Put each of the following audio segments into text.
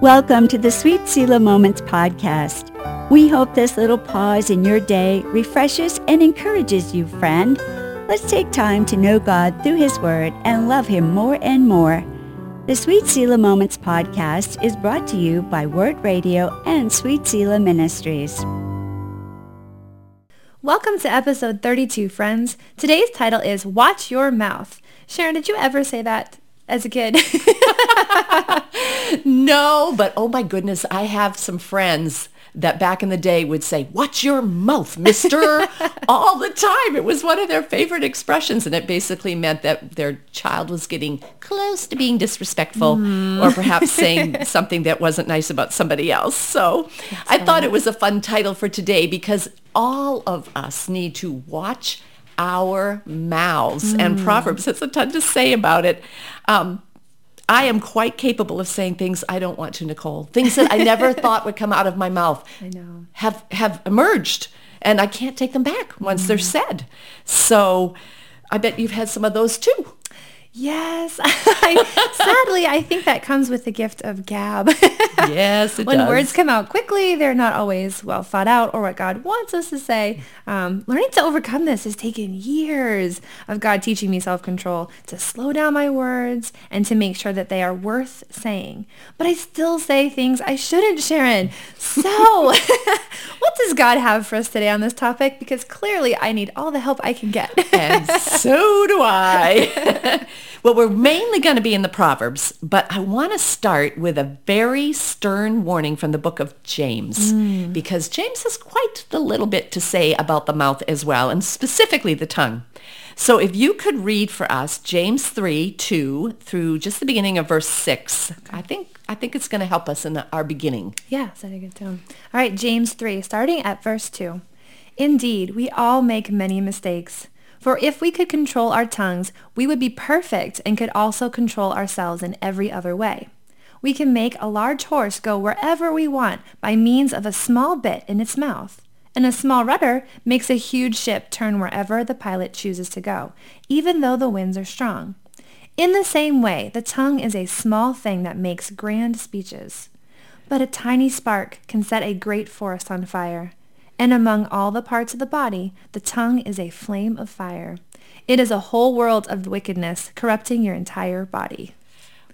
Welcome to the Sweet Selah Moments podcast. We hope this little pause in your day refreshes and encourages you, friend. Let's take time to know God through his word and love him more and more. The Sweet Selah Moments podcast is brought to you by Word Radio and Sweet Selah Ministries. Welcome to episode 32, friends. Today's title is Watch Your Mouth. Sharon, did you ever say that as a kid? no, but oh my goodness, I have some friends that back in the day would say, watch your mouth, mister, all the time. It was one of their favorite expressions. And it basically meant that their child was getting close to being disrespectful mm. or perhaps saying something that wasn't nice about somebody else. So That's I thought it was a fun title for today because all of us need to watch our mouths. Mm. And Proverbs has a ton to say about it. Um, I am quite capable of saying things I don't want to, Nicole. Things that I never thought would come out of my mouth I know. have have emerged, and I can't take them back once mm. they're said. So, I bet you've had some of those too. Yes. I, sadly, I think that comes with the gift of gab. yes, it when does. words come out quickly, they're not always well thought out or what God wants us to say. Um, learning to overcome this has taken years of God teaching me self-control to slow down my words and to make sure that they are worth saying. But I still say things I shouldn't, Sharon. So what does God have for us today on this topic? Because clearly I need all the help I can get. and so do I. well, we're mainly going to be in the Proverbs, but I want to start with a very stern warning from the book of James, mm. because James has quite a little bit to say about the mouth as well, and specifically the tongue. So if you could read for us James 3, 2 through just the beginning of verse 6, okay. I think I think it's going to help us in our beginning. Yeah, set a good tone. All right, James 3, starting at verse 2. Indeed, we all make many mistakes. For if we could control our tongues, we would be perfect and could also control ourselves in every other way. We can make a large horse go wherever we want by means of a small bit in its mouth. And a small rudder makes a huge ship turn wherever the pilot chooses to go, even though the winds are strong. In the same way, the tongue is a small thing that makes grand speeches. But a tiny spark can set a great forest on fire. And among all the parts of the body, the tongue is a flame of fire. It is a whole world of wickedness, corrupting your entire body.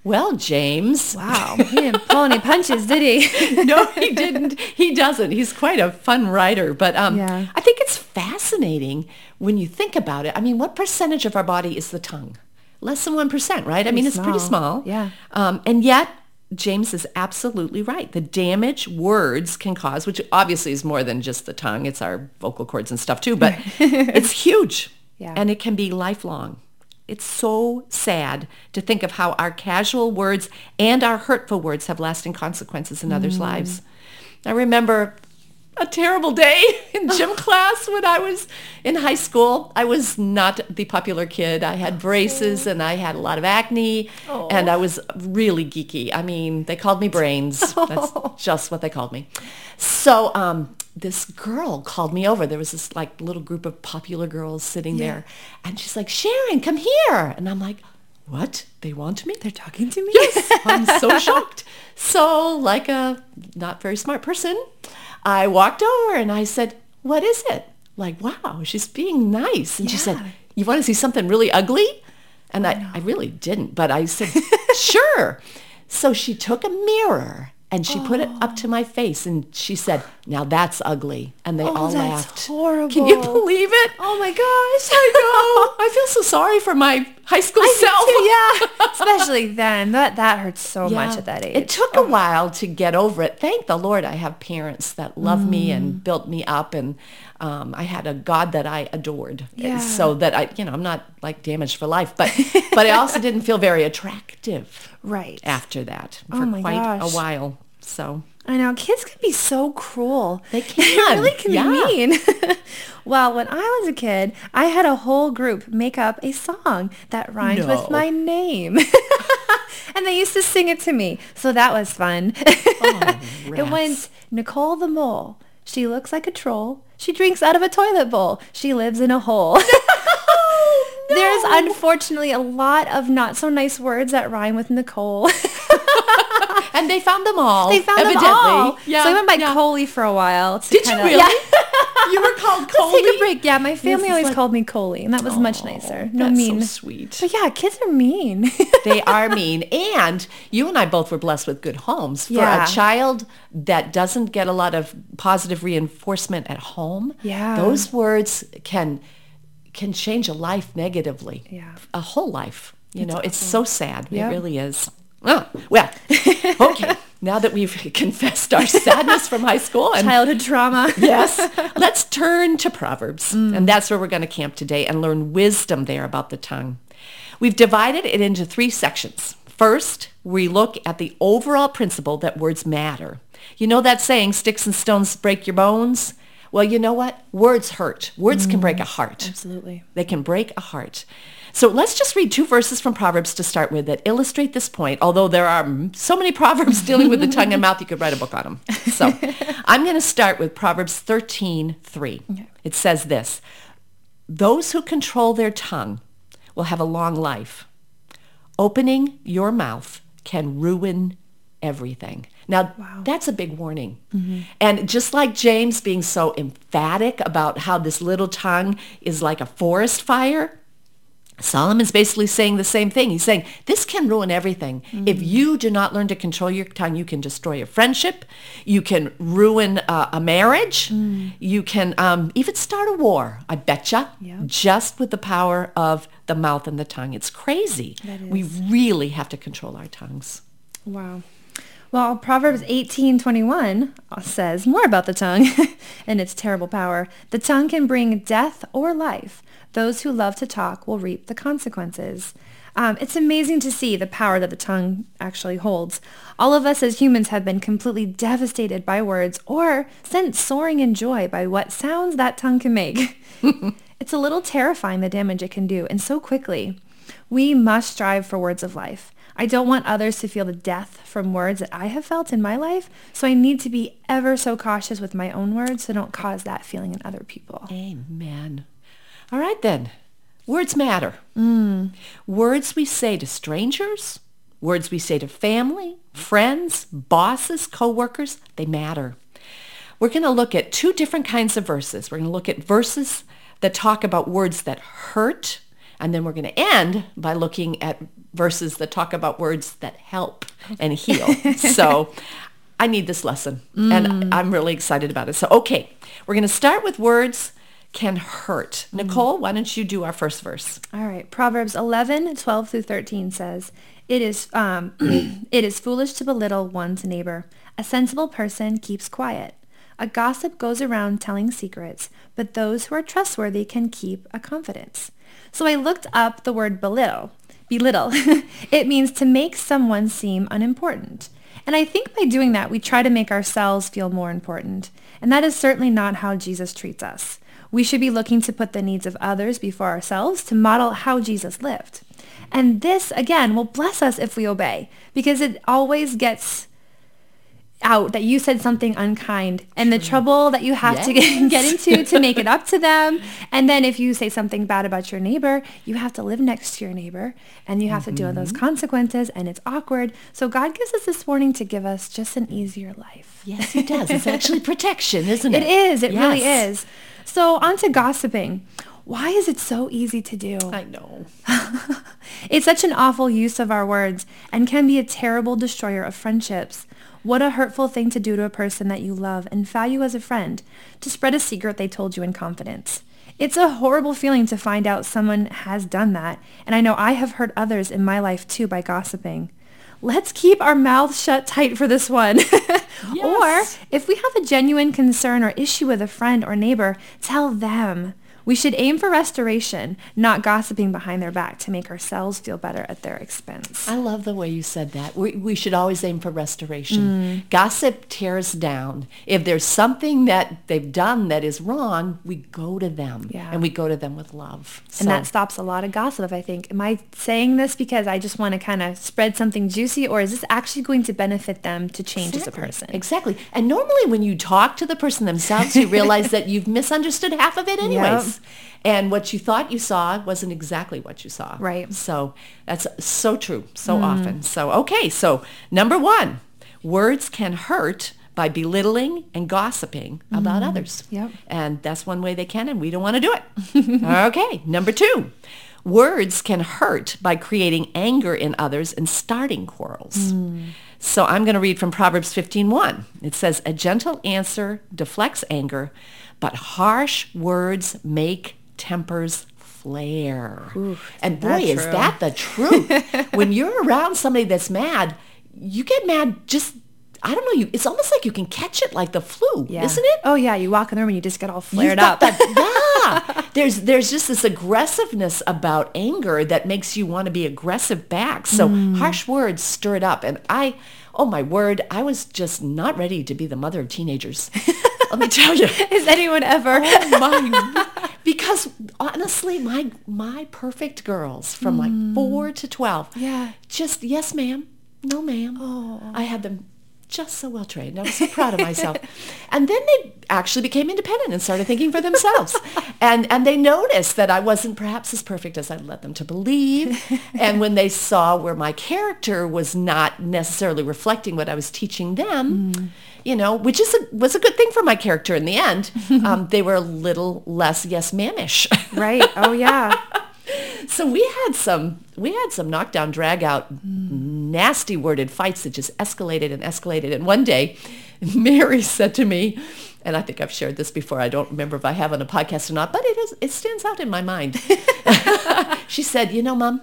Well, James. Wow. He didn't pull any punches, did he? no, he didn't. He doesn't. He's quite a fun writer. But um, yeah. I think it's fascinating when you think about it. I mean, what percentage of our body is the tongue? Less than 1%, right? Pretty I mean, it's pretty small. Yeah. Um, and yet James is absolutely right. The damage words can cause, which obviously is more than just the tongue, it's our vocal cords and stuff too, but it's huge. Yeah. And it can be lifelong. It's so sad to think of how our casual words and our hurtful words have lasting consequences in mm. others' lives. I remember a terrible day in gym class when I was in high school. I was not the popular kid. I had braces and I had a lot of acne and I was really geeky. I mean, they called me brains. That's just what they called me. So um, this girl called me over. There was this like little group of popular girls sitting yeah. there and she's like, Sharon, come here. And I'm like, what? They want me? They're talking to me? Yes. I'm so shocked. So like a not very smart person, I walked over and I said, what is it? Like, wow, she's being nice. And yeah. she said, you want to see something really ugly? And I, I really didn't, but I said, sure. So she took a mirror and she oh. put it up to my face and she said, now that's ugly. And they oh, all laughed. horrible. Can you believe it? Oh my gosh. I know. I feel so sorry for my high school I self. yeah. Especially then. That that hurts so yeah. much at that age. It took oh. a while to get over it. Thank the Lord I have parents that love mm. me and built me up and um, I had a God that I adored. Yeah. So that I, you know, I'm not like damaged for life, but but I also didn't feel very attractive. Right. After that for oh quite gosh. a while. So I know kids can be so cruel. They can. They really can yeah. be mean. well, when I was a kid, I had a whole group make up a song that rhymed no. with my name. and they used to sing it to me. So that was fun. Oh, it went Nicole the Mole. She looks like a troll. She drinks out of a toilet bowl. She lives in a hole. No, There's unfortunately a lot of not so nice words that rhyme with Nicole. And they found them all. They found evidently. them all. Yeah, so I went by yeah. Coley for a while. Did you kinda, really? Yeah. you were called Let's Coley. take a break. Yeah, my family always like- called me Coley, and that was much nicer. No That's mean. so sweet. But yeah, kids are mean. they are mean. And you and I both were blessed with good homes. For Yeah. a child that doesn't get a lot of positive reinforcement at home, Yeah. those words can can change a life negatively. Yeah. A whole life. You know, it's so sad. Yep. It really is. Oh, well, okay. now that we've confessed our sadness from high school and Childhood trauma. yes. Let's turn to Proverbs. Mm. And that's where we're going to camp today and learn wisdom there about the tongue. We've divided it into three sections. First, we look at the overall principle that words matter. You know that saying, sticks and stones break your bones? Well, you know what? Words hurt. Words can break a mm, heart. Absolutely. They can break a heart. So let's just read two verses from Proverbs to start with that illustrate this point. Although there are so many Proverbs dealing with the tongue and mouth, you could write a book on them. So I'm going to start with Proverbs 13, 3. It says this, those who control their tongue will have a long life. Opening your mouth can ruin everything. Now, that's a big warning. And just like James being so emphatic about how this little tongue is like a forest fire, Solomon's basically saying the same thing. He's saying this can ruin everything. If you do not learn to control your tongue, you can destroy a friendship. You can ruin uh, a marriage. You can um, even start a war, I betcha, Yeah. just with the power of the mouth and the tongue. It's crazy. We really have to control our tongues. Wow. Well, Proverbs 18:21 says more about the tongue and its terrible power. The tongue can bring death or life. Those who love to talk will reap the consequences. Um, it's amazing to see the power that the tongue actually holds. All of us as humans have been completely devastated by words or sent soaring in joy by what sounds that tongue can make. it's a little terrifying the damage it can do, and so quickly. We must strive for words of life. I don't want others to feel the death from words that I have felt in my life, so I need to be ever so cautious with my own words so don't cause that feeling in other people. Amen. All right then. Words matter. Mm. Words we say to strangers, words we say to family, friends, bosses, coworkers, they matter. We're going to look at two different kinds of verses. We're going to look at verses that talk about words that hurt, and then we're going to end by looking at verses that talk about words that help and heal. so I need this lesson, and I'm really excited about it. So, okay, we're going to start with words can hurt. Nicole, why don't you do our first verse? All right. Proverbs 11, 12 through 13 says, it is, um, it is foolish to belittle one's neighbor. A sensible person keeps quiet. A gossip goes around telling secrets, but those who are trustworthy can keep a confidence. So I looked up the word belittle. Belittle. it means to make someone seem unimportant. And I think by doing that, we try to make ourselves feel more important. And that is certainly not how Jesus treats us. We should be looking to put the needs of others before ourselves to model how Jesus lived. And this, again, will bless us if we obey, because it always gets out that you said something unkind and the trouble that you have to get, get into to make it up to them. And then if you say something bad about your neighbor, you have to live next to your neighbor and you have to deal with those mm-hmm. consequences and it's awkward. So God gives us this warning to give us just an easier life. Yes, he does. It's actually protection, isn't it? It is. It really is. So on to gossiping. Why is it so easy to do? I know. It's such an awful use of our words and can be a terrible destroyer of friendships. What a hurtful thing to do to a person that you love and value as a friend, to spread a secret they told you in confidence. It's a horrible feeling to find out someone has done that, and I know I have hurt others in my life too by gossiping. Let's keep our mouths shut tight for this one. or if we have a genuine concern or issue with a friend or neighbor, tell them. We should aim for restoration, not gossiping behind their back to make ourselves feel better at their expense. I love the way you said that. We, we should always aim for restoration. Mm. Gossip tears down. If there's something that they've done that is wrong, we go to them. Yeah. And we go to them with love. And that stops a lot of gossip, I think. Am I saying this because I just want to kind of spread something juicy or is this actually going to benefit them to change as a person? Exactly. And normally when you talk to the person themselves, you realize that you've misunderstood half of it anyways. And what you thought you saw wasn't exactly what you saw. Right. So that's so true so mm. often. So, okay. So number one, Words can hurt by belittling and gossiping about mm-hmm. others. Yep. And that's one way they can, and we don't want to do it. okay, number two. Words can hurt by creating anger in others and starting quarrels. Mm. So I'm going to read from Proverbs 15:1. It says, "A gentle answer deflects anger, but harsh words make tempers flare." and boy, is true? that the truth. when you're around somebody that's mad, you get mad just I don't know, you it's almost like you can catch it like the flu, Yeah. isn't it? Oh yeah, you walk in the room and you just get all flared up. that- yeah. There's there's just this aggressiveness about anger that makes you want to be aggressive back. So Mm. harsh words stir it up. And I, oh my word, I was just not ready to be the mother of teenagers. Let me tell you. Is anyone ever? Oh my! Because honestly, my my perfect girls from like four to twelve, Mm. Yeah. just yes, ma'am, no, ma'am. Oh, I had them just so well trained. I was so proud of myself. and then they actually became independent and started thinking for themselves. and and they noticed that I wasn't perhaps as perfect as I led them to believe. and when they saw where my character was not necessarily reflecting what I was teaching them, you know, which is a, was a good thing for my character in the end. um, they were a little less yes ma'amish. right. Oh yeah. so we had some we had some knockdown drag out nasty worded fights that just escalated and escalated and one day mary said to me and i think i've shared this before i don't remember if i have on a podcast or not but it is it stands out in my mind she said you know mom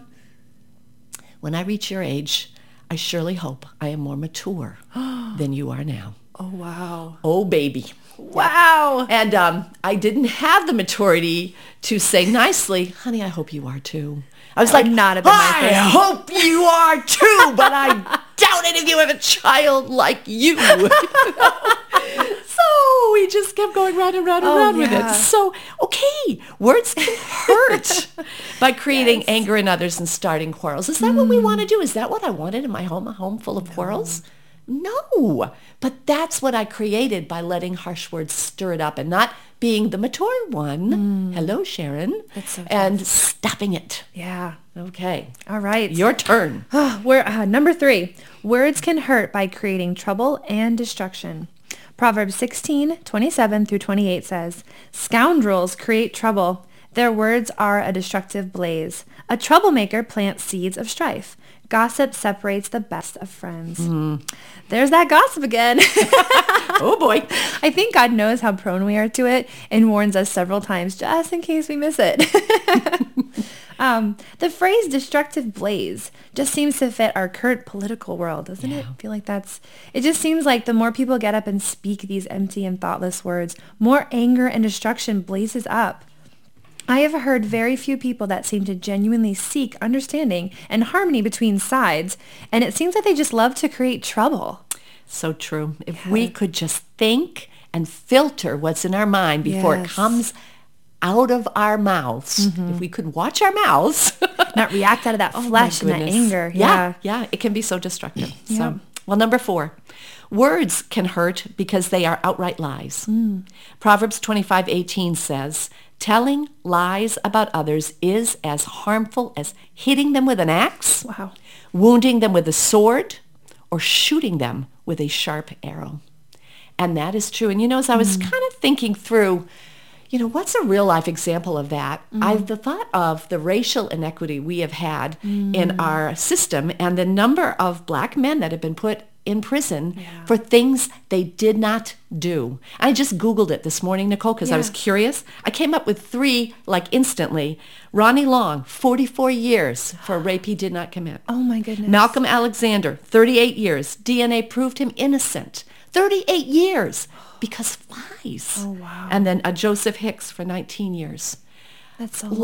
when i reach your age i surely hope i am more mature than you are now Oh wow. oh baby Wow. and um, I didn't have the maturity to say nicely, honey, I hope you are too. I was That like, not been I hope you are too, but I doubt it if you have a child like you. so we just kept going round and round and Oh, round with it. So, okay, words can hurt by creating anger in others and starting quarrels. Is that what we want to do? Is that what I wanted in my home, a home full of quarrels? No, but that's what I created by letting harsh words stir it up and not being the mature one. Hello, Sharon. That's so and stopping it. Yeah. Okay, All right. your turn. Where, uh, number three, words can hurt by creating trouble and destruction. Proverbs 16, 27 through 28 says, Scoundrels create trouble. Their words are a destructive blaze. A troublemaker plants seeds of strife. Gossip separates the best of friends. There's that gossip again. oh boy. I think God knows how prone we are to it and warns us several times just in case we miss it. um, the phrase destructive blaze just seems to fit our current political world, doesn't it? I feel like that's, it just seems like the more people get up and speak these empty and thoughtless words, more anger and destruction blazes up. I have heard very few people that seem to genuinely seek understanding and harmony between sides, and it seems like they just love to create trouble. So true. If we could just think and filter what's in our mind before it comes out of our mouths, if we could watch our mouths. Not react out of that Oh, flesh and that anger. Yeah, Yeah. yeah, it can be so destructive. Yeah. So, well, number four, words can hurt because they are outright lies. Mm. Proverbs 25, 18 says, telling lies about others is as harmful as hitting them with an axe, Wow. wounding them with a sword, or shooting them with a sharp arrow. And that is true. And you know, as I was Mm. kind of thinking through, you know, what's a real life example of that? Mm. I've the thought of the racial inequity we have had Mm. in our system and the number of black men that have been put in prison Yeah. for things they did not do. I just Googled it this morning, Nicole, because I was curious. I came up with three like instantly. Ronnie Long, 44 years for a rape he did not commit. Oh my goodness. Malcolm Alexander, 38 years. DNA proved him innocent. 38 years because lies. Oh, wow. And then a Joseph Hicks for 19 years. That's so long.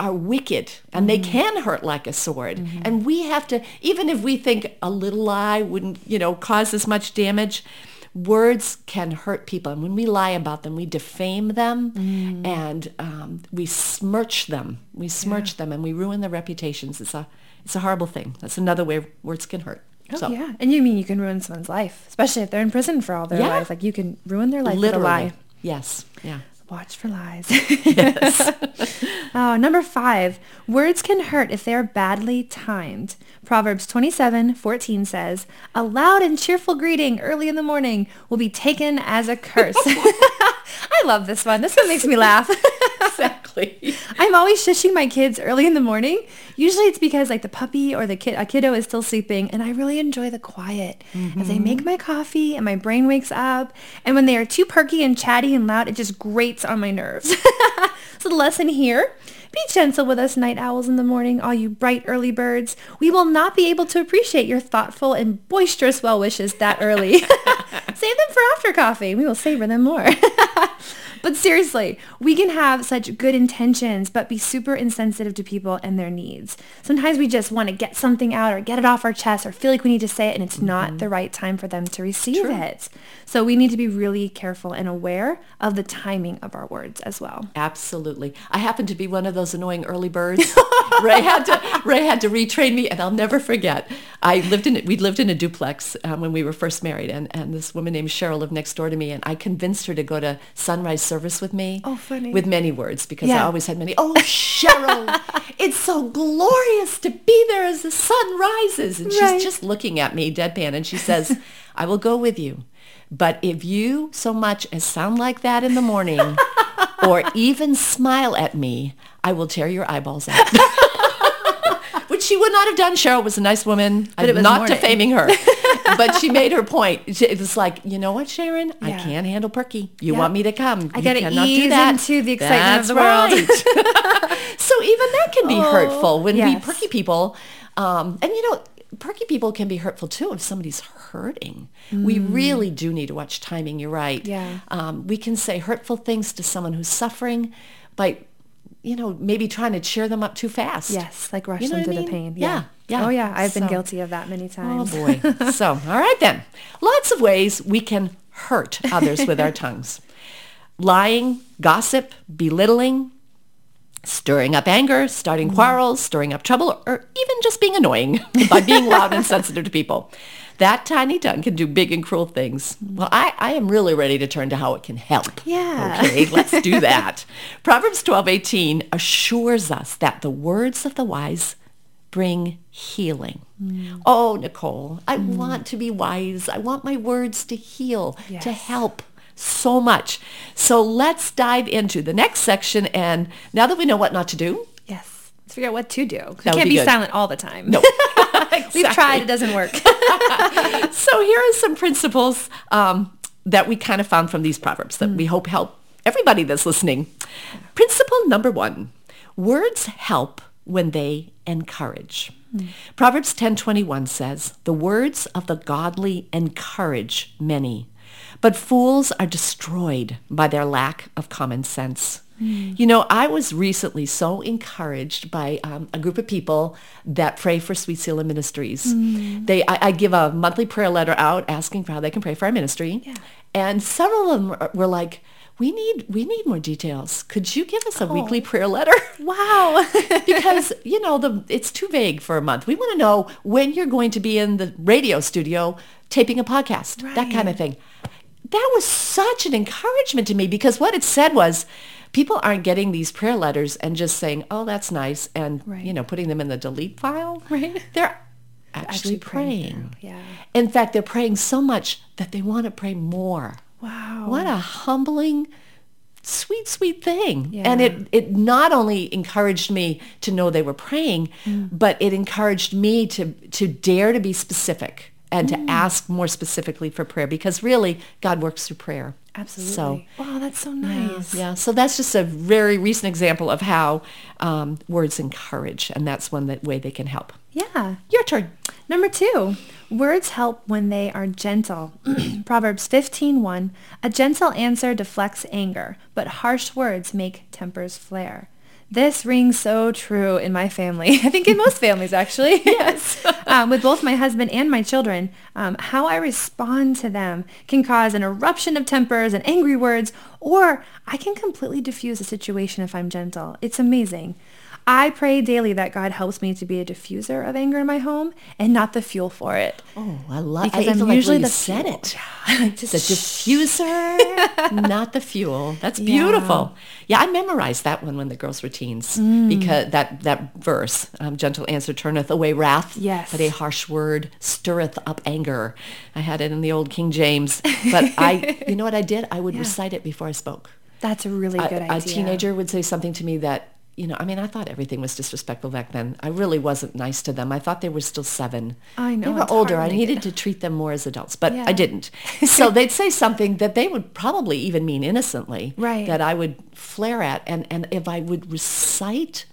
Are wicked and they mm-hmm. can hurt like a sword. Mm-hmm. And we have to, even if we think a little lie wouldn't, you know, cause as much damage, words can hurt people. And when we lie about them, we defame them mm. and um, we smirch them. We smirch them and we ruin their reputations. It's a, it's a horrible thing. That's another way words can hurt. Oh, so, yeah. And you mean you can ruin someone's life, especially if they're in prison for all their Yeah. lives. Like you can ruin their life literally. with a lie. Yes. Yeah. Watch for lies. Yes. oh, number five, words can hurt if they are badly timed. Proverbs 27, 14 says, a loud and cheerful greeting early in the morning will be taken as a curse. I love this one. This one makes me laugh. Exactly. I'm always shushing my kids early in the morning. Usually it's because like the puppy or the kid, a kiddo is still sleeping and I really enjoy the quiet mm-hmm. as I make my coffee and my brain wakes up. And when they are too perky and chatty and loud, it just grates on my nerves. so the lesson here, be gentle with us night owls in the morning, all you bright early birds. We will not be able to appreciate your thoughtful and boisterous well wishes that early. Save them for after coffee. We will savor them more. But seriously, we can have such good intentions, but be super insensitive to people and their needs. Sometimes we just want to get something out or get it off our chest or feel like we need to say it and it's mm-hmm. not the right time for them to receive True. it. So we need to be really careful and aware of the timing of our words as well. Absolutely. I happen to be one of those annoying early birds. Ray had to Ray had to retrain me, and I'll never forget. I lived in we lived in a duplex um, when we were first married, and and this woman named Cheryl lived next door to me, and I convinced her to go to sunrise service with me. Oh, funny. With many words because yeah. I always had many. Oh, Cheryl, it's so glorious to be there as the sun rises, and right. she's just looking at me deadpan, and she says, "I will go with you." But if you so much as sound like that in the morning or even smile at me, I will tear your eyeballs out. Which she would not have done. Cheryl was a nice woman. But I'm not morning. defaming her. But she made her point. It was like, you know what, Sharon? Yeah. I can't handle Perky. You yeah. want me to come. I got to ease do that. into the excitement That's of the right. world. so even that can be oh, hurtful when yes. we Perky people, um, and you know, perky people can be hurtful too if somebody's hurting. Mm. We really do need to watch timing. You're right. Yeah. Um, we can say hurtful things to someone who's suffering by, you know, maybe trying to cheer them up too fast. Yes, like rush you know them to I mean? the pain. Yeah. yeah. Yeah. Oh yeah, I've so, been guilty of that many times. Oh boy. so, all right then. Lots of ways we can hurt others with our tongues. Lying, gossip, belittling, stirring up anger, starting mm. quarrels, stirring up trouble, or even just being annoying by being loud and sensitive to people. That tiny tongue can do big and cruel things. Well, I, I am really ready to turn to how it can help. Yeah. Okay, let's do that. Proverbs 12, 18 assures us that the words of the wise bring healing. Mm. Oh, Nicole, I mm. want to be wise. I want my words to heal, yes. to help so much. So let's dive into the next section. And now that we know what not to do, yes, let's figure out what to do. We can't be, be silent all the time. No. exactly. We've tried. It doesn't work. so here are some principles um, that we kind of found from these proverbs that mm. we hope help everybody that's listening. Principle number one, words help when they encourage. Mm. Proverbs 10:21 says, "The words of the godly encourage many, but fools are destroyed by their lack of common sense. Mm. You know, I was recently so encouraged by um, a group of people that pray for Sweet Selah Ministries. Mm. They, I, I, give a monthly prayer letter out asking for how they can pray for our ministry, yeah. and several of them were like, "We need, we need more details. Could you give us a oh. weekly prayer letter?" Wow, because you know the it's too vague for a month. We want to know when you're going to be in the radio studio taping a podcast, right. that kind of thing that was such an encouragement to me because what it said was people aren't getting these prayer letters and just saying, oh, that's nice, and, right. you know, putting them in the delete file. Right. They're actually, actually praying. praying. Yeah. In fact, they're praying so much that they want to pray more. Wow. What a humbling, sweet, sweet thing. Yeah. And it, it not only encouraged me to know they were praying, mm. but it encouraged me to, to dare to be specific and mm. to ask more specifically for prayer because really God works through prayer. Absolutely. So, wow, that's so nice. Yeah, yeah. So that's just a very recent example of how um, words encourage, and that's one that way they can help. Yeah. Your turn. Number two, words help when they are gentle. Proverbs 15:1, a gentle answer deflects anger, but harsh words make tempers flare. This rings so true in my family. I think in most families, actually. yes. um, with both my husband and my children, um, how I respond to them can cause an eruption of tempers and angry words, or I can completely diffuse a situation if I'm gentle. It's amazing. I pray daily that God helps me to be a diffuser of anger in my home and not the fuel for it. Oh, I love Because I like usually when the said fuel. it. I like to The diffuser, not the fuel. That's beautiful. Yeah, I memorized that one when the girls were teens Mm. because that that verse, um, "Gentle answer turneth away wrath, Yes. but a harsh word stirreth up anger." I had it in the old King James, but I, you know what I did? I would recite it before I spoke. That's a really good a, idea. A teenager would say something to me that you know i mean i thought everything was disrespectful back then i really wasn't nice to them i thought they were still seven I know, they were older i needed to treat them more as adults but Yeah. i didn't so they'd say something that they would probably even mean innocently Right. that i would flare at and and if i would recite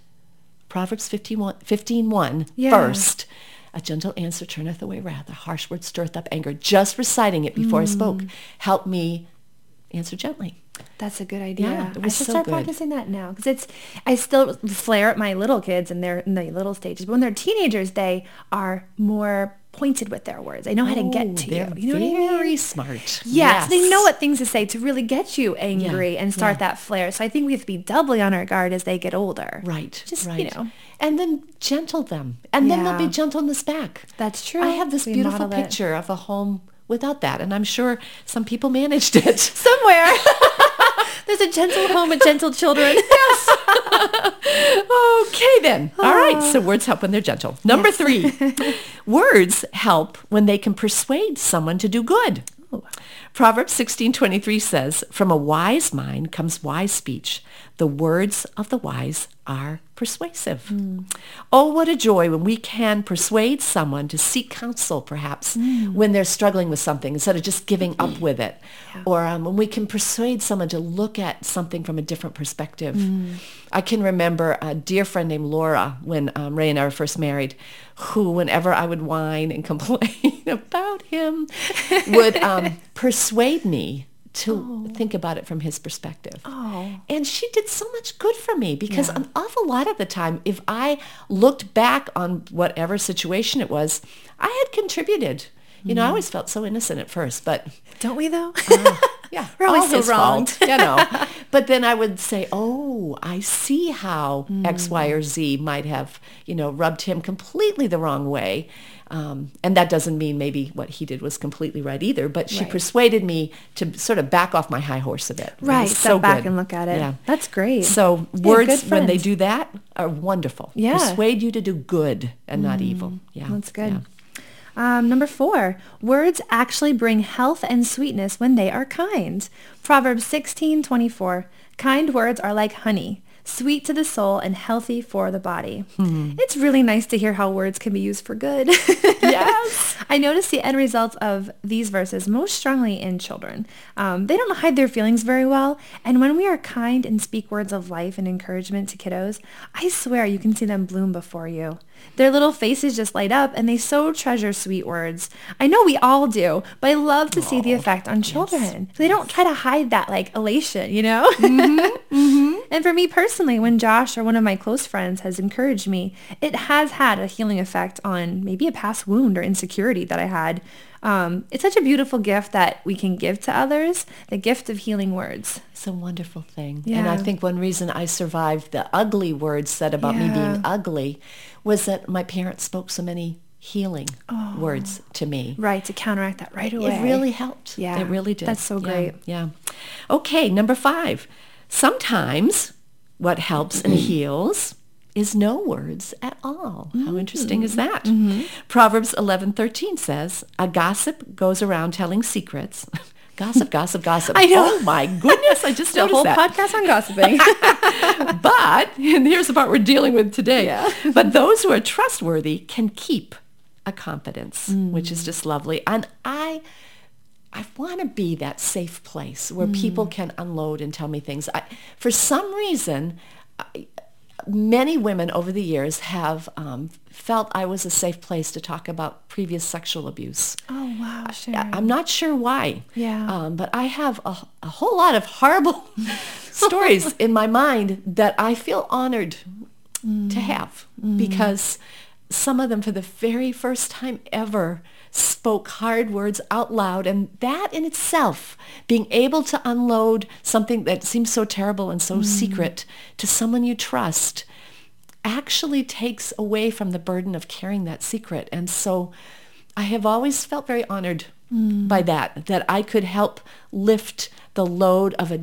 proverbs 15 15 1 Yeah. first a gentle answer turneth away wrath a harsh word stirreth up anger just reciting it before i spoke Mm. helped me answer gently That's a good idea. Yeah, I should so start good. practicing that now because it's. I still flare at my little kids and they're in the little stages, but when they're teenagers, they are more pointed with their words. They know how to Oh, get to you. You know what I mean? very smart. Yes, they know what things to say to really get you angry and start yeah. that flare. So I think we have to be doubly on our guard as they get older. Right. Just, you know. And then gentle them. And then they'll Yeah. be gentleness back. That's true. I have this We beautiful model it. picture of a home without that. And I'm sure some people managed it. Somewhere. There's a gentle home with gentle children. Yes. okay then. All right. So ah. words help when they're gentle. Number three, words help when they can persuade someone to do good. Proverbs 16:23 says, "From a wise mind comes wise speech. The words of the wise are persuasive." Oh, what a joy when we can persuade someone to seek counsel, perhaps, when they're struggling with something, instead of just giving up with it. Or um, when we can persuade someone to look at something from a different perspective. I can remember a dear friend named Laura when um, Ray and I were first married, who, whenever I would whine and complain about him, would um, persuade me to oh. think about it from his perspective. Oh. And she did so much good for me because an awful lot of the time, if I looked back on whatever situation it was, I had contributed. You know, I mm. always felt so innocent at first, but Don't we though? Ah. Yeah, We're always all so his wronged. fault, you know. but then I would say, oh, I see how X, Y, or Z might have, you know, rubbed him completely the wrong way. Um, and that doesn't mean maybe what he did was completely right either, but she Right. persuaded me to sort of back off my high horse a bit. Right. Step so back good. and look at it. Yeah. That's great. So Yeah, words, when they do that, are wonderful. Yeah. Persuade you to do good and not evil. Yeah. That's good. yeah. Um, number four, words actually bring health and sweetness when they are kind. Proverbs 16, 24. Kind words are like honey, sweet to the soul and healthy for the body. Hmm. It's really nice to hear how words can be used for good. Yes. I notice the end results of these verses most strongly in children. Um, they don't hide their feelings very well, and when we are kind and speak words of life and encouragement to kiddos, I swear you can see them bloom before you. Their little faces just light up, and they so treasure sweet words. I know we all do, but I love to see the effect on children. They don't try to hide that like elation, you know? Mm-hmm. Mm-hmm. And for me personally, when Josh or one of my close friends has encouraged me, it has had a healing effect on maybe a past wound or insecurity that I had. Um, it's such a beautiful gift that we can give to others, the gift of healing words. It's a wonderful thing. Yeah. And I think one reason I survived the ugly words said about me being ugly was that my parents spoke so many healing words to me. Right, to counteract that right away. It really helped. Yeah, It really did. that's so Yeah, great. Yeah. Okay, number five. Sometimes what helps and heals is no words at all. How interesting is that? Mm-hmm. Proverbs 11:13 says, "A gossip goes around telling secrets." gossip, gossip, gossip. I know. Oh my goodness, I just did a whole that. podcast on gossiping. but and here's the part we're dealing with today. Yeah. but those who are trustworthy can keep a confidence, which Mm. is just lovely. And I I want to be that safe place where people Mm. can unload and tell me things. I, for some reason, I, many women over the years have um, felt I was a safe place to talk about previous sexual abuse. oh, wow. I- I'm not sure why. Yeah. Um, but I have a, a whole lot of horrible stories in my mind that I feel honored to have because some of them for the very first time ever spoke hard words out loud and that in itself being able to unload something that seems so terrible and so secret to someone you trust actually takes away from the burden of carrying that secret. And so I have always felt very honored mm. by that, that I could help lift the load of a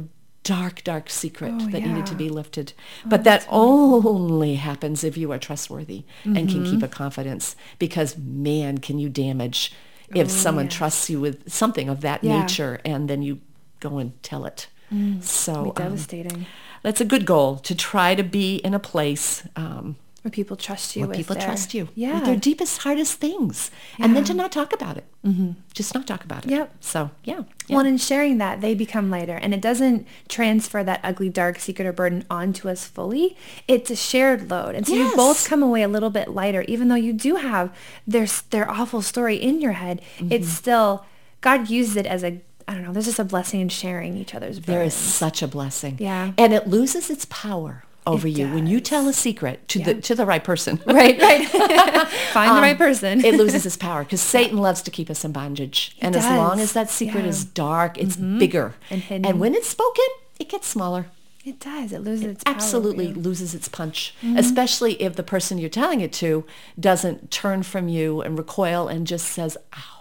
dark, dark secret oh, that yeah. needed to be lifted. Oh, but that only happens if you are trustworthy mm-hmm. and can keep mm-hmm. a confidence because man, can you damage if oh, someone yes. trusts you with something of that yeah. nature and then you go and tell it. Mm, so um, devastating. Um, that's a good goal to try to be in a place um, where people trust you. Where people their, trust you. Yeah. With their deepest, hardest things. Yeah. And then to not talk about it. Mm-hmm. Just not talk about it. Yep. So, yeah, yeah. Well, in sharing that, they become lighter. And it doesn't transfer that ugly, dark secret or burden onto us fully. It's a shared load. And so yes. you both come away a little bit lighter. Even though you do have their, their awful story in your head, mm-hmm. it's still, God used it as a I don't know, there's just a blessing in sharing each other's burdens. There is such a blessing. Yeah. And it loses its power over it you does. when you tell a secret to yeah. the to the right person. Right, right. Find um, the right person. it loses its power because Satan loves to keep us in bondage. And does. as long as that secret yeah. is dark, it's mm-hmm. bigger. And, hidden. and when it's spoken, it gets smaller. It does. It loses it its absolutely loses its punch, mm-hmm. especially if the person you're telling it to doesn't turn from you and recoil and just says, "Ow."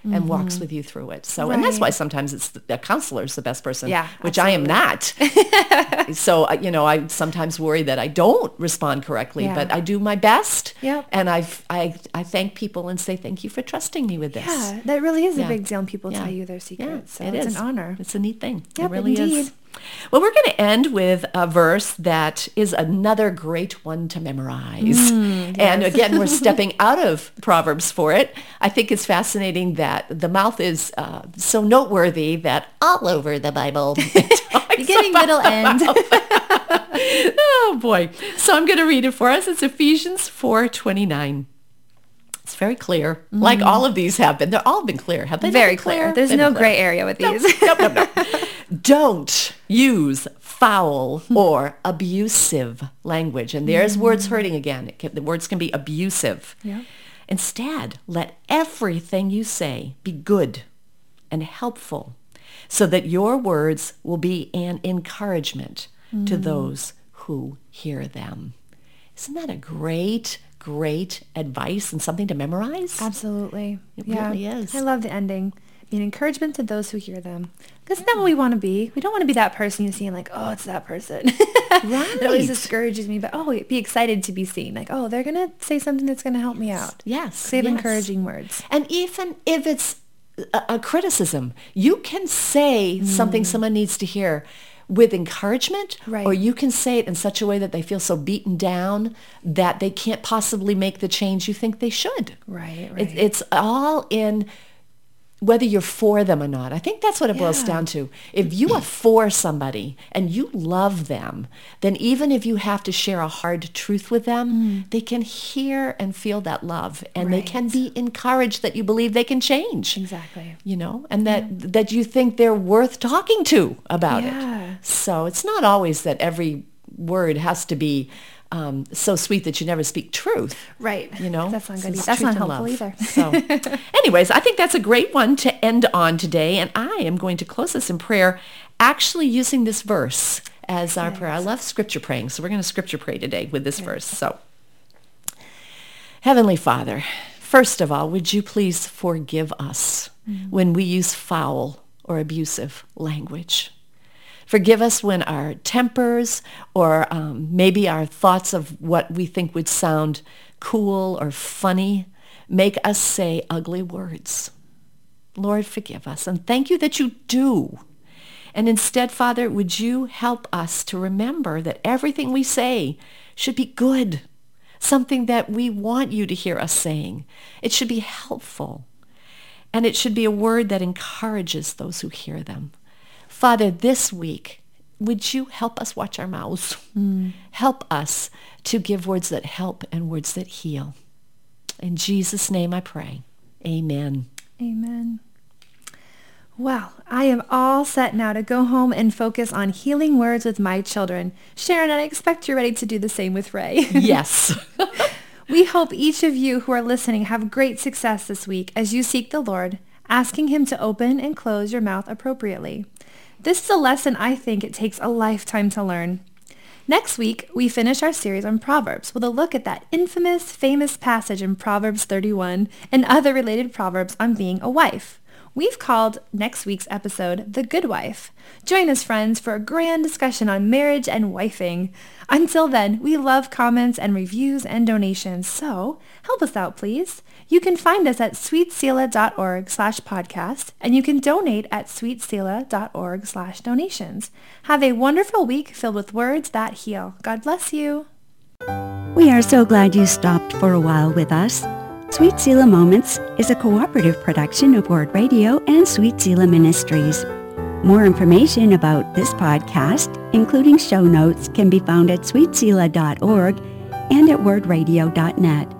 Mm-hmm. and walks with you through it. So, right. and that's why sometimes it's the, a counselor is the best person, yeah, which absolutely. I am not. so, you know, I sometimes worry that I don't respond correctly, yeah. but I do my best. Yeah. And I, I, I thank people and say, thank you for trusting me with this. Yeah, that really is yeah. a big deal when people tell you their secrets. so it it's is. an honor. It's a neat thing. Yep, it really indeed. is. Well, we're going to end with a verse that is another great one to memorize. Mm, yes. And again, we're stepping out of Proverbs for it. I think it's fascinating that the mouth is uh, so noteworthy that all over the Bible. Beginning, middle, end. oh boy. So I'm going to read it for us. It's Ephesians 4:29. It's very clear, mm-hmm. like all of these have been. They're all been clear, have they? Very clear. clear. There's no gray area with these. Nope, nope, nope. Don't use foul or abusive language. And there's mm-hmm. words hurting again. Can, the words can be abusive. Yeah. Instead, let everything you say be good and helpful so that your words will be an encouragement mm. to those who hear them. Isn't that a great, great advice and something to memorize? Absolutely. It yeah. really is. I love the ending an encouragement to those who hear them. Because that's not what we want to be. We don't want to be that person you see and like, oh, it's that person. Right. it always discourages me. But oh, be excited to be seen. Like, oh, they're going to say something that's going to help me out. Yes. Have yes. encouraging words. And even if it's a, a criticism, you can say mm. something someone needs to hear with encouragement right. or you can say it in such a way that they feel so beaten down that they can't possibly make the change you think they should. Right, right. It, it's all in whether you're for them or not. I think that's what it boils down to. If you are for somebody and you love them, then even if you have to share a hard truth with them, mm. they can hear and feel that love and right. they can be encouraged that you believe they can change. Exactly. You know, and that yeah. that you think they're worth talking to about yeah. it. So it's not always that every word has to be um, so sweet that you never speak truth. Right. You know, that's not good. That's not helpful either. so, anyways, I think that's a great one to end on today, and I am going to close this in prayer, actually using this verse as our yes. prayer. I love scripture praying, so we're going to scripture pray today with this yes. verse. So, Heavenly Father, first of all, would you please forgive us mm. when we use foul or abusive language? Forgive us when our tempers or um, maybe our thoughts of what we think would sound cool or funny make us say ugly words. Lord, forgive us. And thank you that you do. And instead, Father, would you help us to remember that everything we say should be good, something that we want you to hear us saying. It should be helpful. And it should be a word that encourages those who hear them. Father, this week, would you help us watch our mouths? Mm. Help us to give words that help and words that heal. In Jesus' name I pray. Amen. Amen. Well, I am all set now to go home and focus on healing words with my children. Sharon, I expect you're ready to do the same with Ray. Yes. we hope each of you who are listening have great success this week as you seek the Lord, asking him to open and close your mouth appropriately. This is a lesson I think it takes a lifetime to learn. Next week, we finish our series on Proverbs with a look at that infamous, famous passage in Proverbs 31 and other related proverbs on being a wife. We've called next week's episode The Good Wife. Join us, friends, for a grand discussion on marriage and wifing. Until then, we love comments and reviews and donations, so help us out, please. You can find us at sweetselah.org slash podcast, and you can donate at sweetselah.org slash donations. Have a wonderful week filled with words that heal. God bless you. We are so glad you stopped for a while with us. Sweet Selah Moments is a cooperative production of Word Radio and Sweet Selah Ministries. More information about this podcast, including show notes, can be found at sweetselah.org and at wordradio.net.